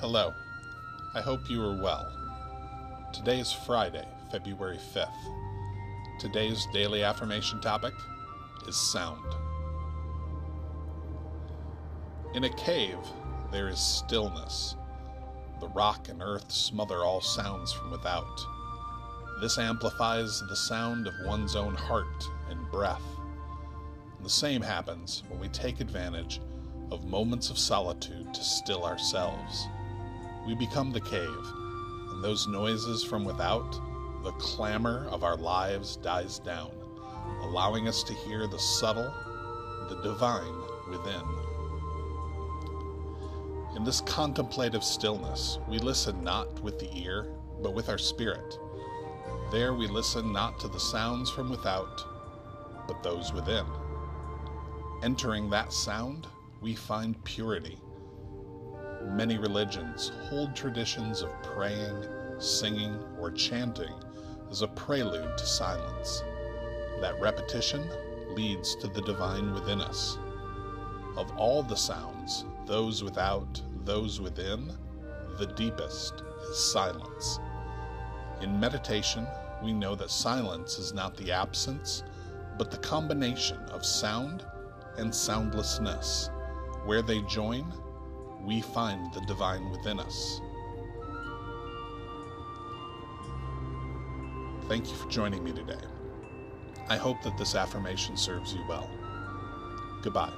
Hello. I hope you are well. Today is Friday, February 5th. Today's daily affirmation topic is sound. In a cave, there is stillness. The rock and earth smother all sounds from without. This amplifies the sound of one's own heart and breath. The same happens when we take advantage of moments of solitude to still ourselves. We become the cave, and those noises from without, the clamor of our lives dies down, allowing us to hear the subtle, the divine within. In this contemplative stillness, we listen not with the ear, but with our spirit. There we listen not to the sounds from without, but those within. Entering that sound, we find purity. Many religions hold traditions of praying, singing, or chanting as a prelude to silence. That repetition leads to the divine within us. Of all the sounds, those without, those within, the deepest is silence. In meditation, we know that silence is not the absence, but the combination of sound and soundlessness. Where they join, we find the divine within us. Thank you for joining me today. I hope that this affirmation serves you well. Goodbye.